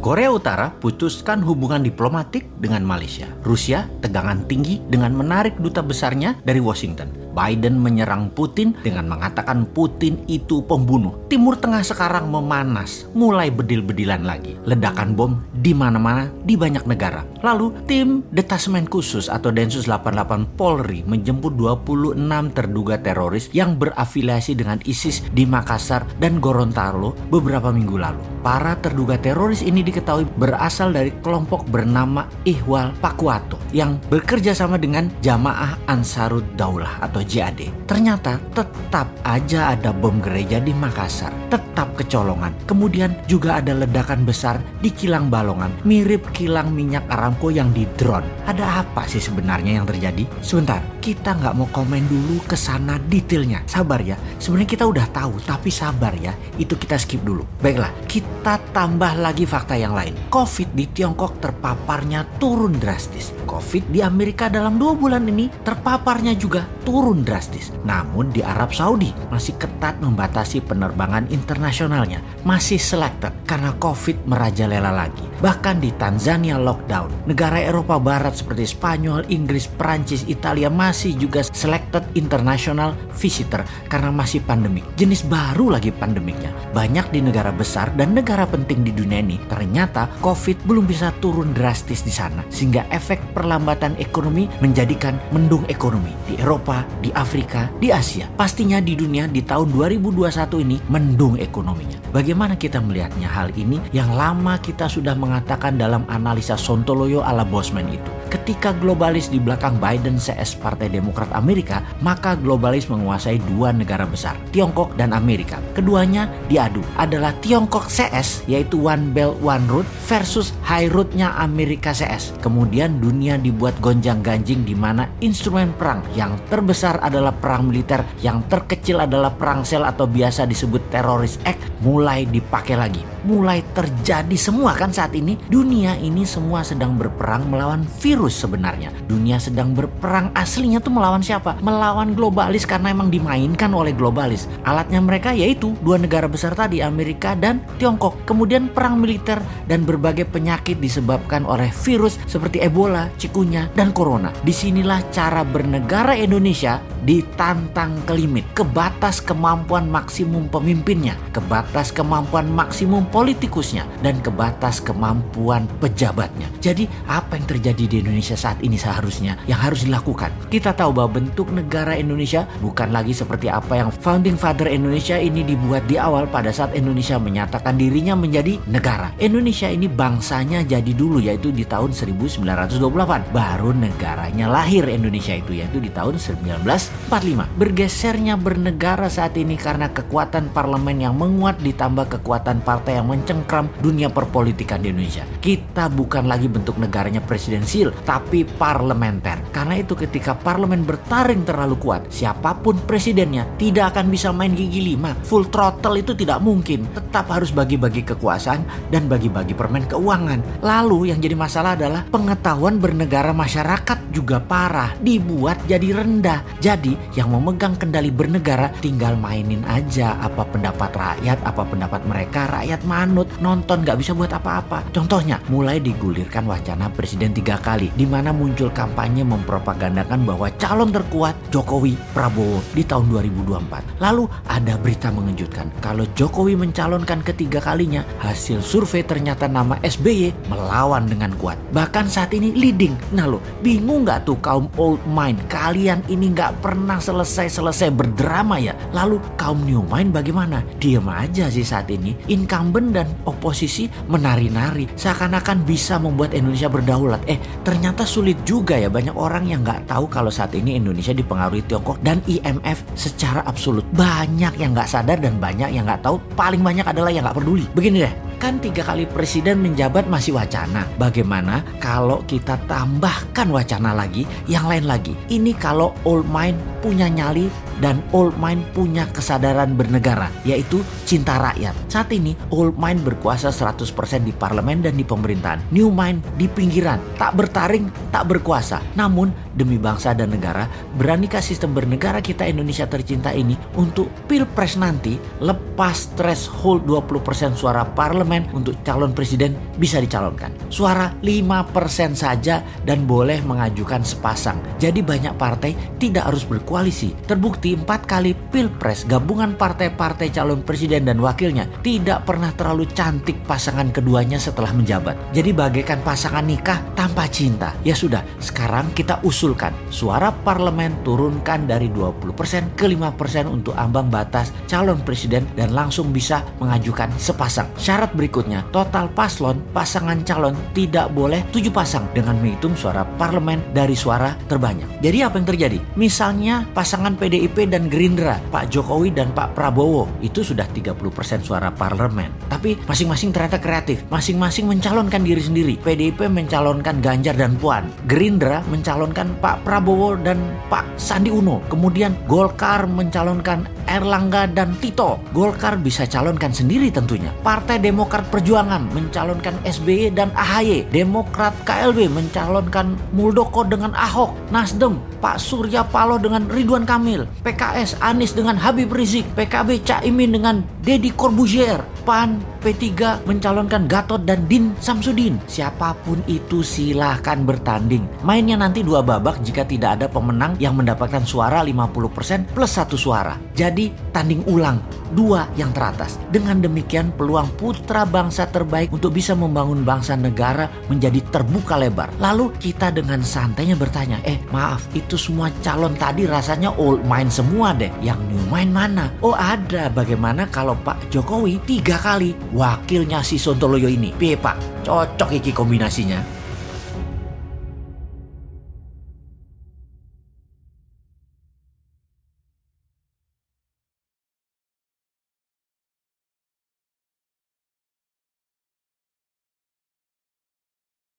Korea Utara putuskan hubungan diplomatik dengan Malaysia. Rusia tegangan tinggi dengan menarik duta besarnya dari Washington. Biden menyerang Putin dengan mengatakan Putin itu pembunuh. Timur Tengah sekarang memanas, mulai bedil-bedilan lagi. Ledakan bom di mana-mana di banyak negara. Lalu tim Detasmen Khusus atau Densus 88 Polri menjemput 26 terduga teroris yang berafiliasi dengan ISIS di Makassar dan Gorontalo beberapa minggu lalu. Para terduga teroris ini diketahui berasal dari kelompok bernama Ihwal Pakwato yang bekerja sama dengan Jamaah Ansarud Daulah atau JAD. Ternyata tetap aja ada bom gereja di Makassar, tetap kecolongan. Kemudian juga ada ledakan besar di kilang balongan, mirip kilang minyak Aramco yang di drone. Ada apa sih sebenarnya yang terjadi? Sebentar, kita nggak mau komen dulu ke sana detailnya. Sabar ya, sebenarnya kita udah tahu, tapi sabar ya, itu kita skip dulu. Baiklah, kita tambah lagi fakta yang lain. COVID di Tiongkok terpaparnya turun drastis. COVID di Amerika dalam dua bulan ini terpaparnya juga turun drastis. Namun di Arab Saudi masih ketat membatasi penerbangan internasionalnya. Masih selected karena COVID merajalela lagi. Bahkan di Tanzania lockdown. Negara Eropa Barat seperti Spanyol, Inggris, Prancis, Italia masih juga selected international visitor karena masih pandemik. Jenis baru lagi pandemiknya. Banyak di negara besar dan negara penting di dunia ini ternyata COVID belum bisa turun drastis di sana sehingga efek perlambatan ekonomi menjadikan mendung ekonomi di Eropa, di Afrika, di Asia. Pastinya di dunia di tahun 2021 ini mendung ekonominya. Bagaimana kita melihatnya hal ini yang lama kita sudah mengatakan dalam analisa Sontoloyo ala Bosman itu. Ketika globalis di belakang Biden CS Partai Demokrat Amerika, maka globalis menguasai dua negara besar, Tiongkok dan Amerika. Keduanya diadu adalah Tiongkok CS yaitu One Belt One Road versus High Road-nya Amerika CS. Kemudian dunia dibuat gonjang-ganjing di mana instrumen perang yang terbesar adalah perang militer, yang terkecil adalah perang sel atau biasa disebut teroris act mulai dipakai lagi. Mulai terjadi semua kan saat ini dunia ini semua sedang berperang melawan virus sebenarnya. Dunia sedang berperang aslinya tuh melawan siapa? Melawan globalis karena emang dimainkan oleh globalis. Alatnya mereka yaitu dua negara besar tadi Amerika dan Tiongkok. Kemudian perang militer dan berbagai penyakit disebabkan oleh virus seperti Ebola, cikunya, dan corona. Di sinilah cara bernegara Indonesia ditantang ke limit, ke batas kemampuan maksimum pemimpinnya, ke batas kemampuan maksimum politikusnya, dan ke batas kemampuan pejabatnya. Jadi apa yang terjadi di Indonesia saat ini seharusnya yang harus dilakukan? Kita tahu bahwa bentuk negara Indonesia bukan lagi seperti apa yang founding father Indonesia ini dibuat di awal pada saat Indonesia menyatakan dirinya menjadi negara. Indonesia ini bangsanya jadi dulu yaitu di tahun 1928. Baru negaranya lahir Indonesia itu yaitu di tahun 19 45. Bergesernya bernegara saat ini karena kekuatan parlemen yang menguat ditambah kekuatan partai yang mencengkram dunia perpolitikan di Indonesia. Kita bukan lagi bentuk negaranya presidensil, tapi parlementer. Karena itu ketika parlemen bertaring terlalu kuat, siapa pun presidennya tidak akan bisa main gigi lima. Full throttle itu tidak mungkin. Tetap harus bagi-bagi kekuasaan dan bagi-bagi permen keuangan. Lalu yang jadi masalah adalah pengetahuan bernegara masyarakat juga parah, dibuat jadi rendah. Jadi yang memegang kendali bernegara tinggal mainin aja apa pendapat rakyat, apa pendapat mereka. Rakyat manut, nonton gak bisa buat apa-apa. Contohnya, mulai digulirkan wacana presiden tiga kali, di mana muncul kampanye mempropagandakan bahwa calon terkuat Jokowi Prabowo di tahun 2024. Lalu ada berita mengejutkan, kalau Jokowi mencalonkan ketiga kalinya, hasil survei ternyata nama SBY melawan dengan kuat. Bahkan saat ini leading. Nah lo, bingung gak tuh kaum old mind? Kalian ini gak pernah selesai-selesai berdrama ya. Lalu kaum new mind bagaimana? Diam aja sih saat ini. Incumbent dan oposisi menari-nari. Seakan-akan bisa membuat Indonesia berdaulat. Eh ternyata sulit juga ya. Banyak orang yang nggak tahu kalau saat ini Indonesia dipengaruhi Tiongkok dan IMF secara absolut. Banyak yang nggak sadar dan banyak yang nggak tahu. Paling banyak adalah yang nggak peduli. Begini deh, kan tiga kali presiden menjabat masih wacana. Bagaimana kalau kita tambahkan wacana lagi, yang lain lagi? Ini kalau old mind punya nyali dan old mind punya kesadaran bernegara, yaitu cinta rakyat. Saat ini, old mind berkuasa 100% di parlemen dan di pemerintahan. New mind di pinggiran, tak bertaring, tak berkuasa. Namun, demi bangsa dan negara, beranikah sistem bernegara kita Indonesia tercinta ini untuk pilpres nanti lepas threshold 20% suara parlemen parlemen untuk calon presiden bisa dicalonkan. Suara 5% saja dan boleh mengajukan sepasang. Jadi banyak partai tidak harus berkoalisi. Terbukti empat kali pilpres gabungan partai-partai calon presiden dan wakilnya tidak pernah terlalu cantik pasangan keduanya setelah menjabat. Jadi bagaikan pasangan nikah tanpa cinta. Ya sudah, sekarang kita usulkan suara parlemen turunkan dari 20% ke 5% untuk ambang batas calon presiden dan langsung bisa mengajukan sepasang. Syarat berikutnya, total paslon pasangan calon tidak boleh tujuh pasang dengan menghitung suara parlemen dari suara terbanyak. Jadi apa yang terjadi? Misalnya pasangan PDIP dan Gerindra, Pak Jokowi dan Pak Prabowo itu sudah 30% suara parlemen. Tapi masing-masing ternyata kreatif, masing-masing mencalonkan diri sendiri. PDIP mencalonkan Ganjar dan Puan, Gerindra mencalonkan Pak Prabowo dan Pak Sandi Uno. Kemudian Golkar mencalonkan Erlangga dan Tito. Golkar bisa calonkan sendiri tentunya. Partai Demokrat Perjuangan mencalonkan SBY dan AHY. Demokrat KLB mencalonkan Muldoko dengan Ahok. Nasdem Pak Surya Paloh dengan Ridwan Kamil. PKS Anies dengan Habib Rizik. PKB Caimin dengan Deddy Corbuzier. PAN P3 mencalonkan Gatot dan Din Samsudin. Siapa pun itu silahkan bertanding. Mainnya nanti dua babak jika tidak ada pemenang yang mendapatkan suara 50% plus satu suara. Jadi tanding ulang dua yang teratas. Dengan demikian peluang putra bangsa terbaik untuk bisa membangun bangsa negara menjadi terbuka lebar. Lalu kita dengan santainya bertanya, eh maaf itu semua calon tadi rasanya old main semua deh. Yang new main mana? Oh ada. Bagaimana kalau Pak Jokowi tiga kali wakilnya si Sontoloyo ini. Piye Pak? Cocok iki kombinasinya.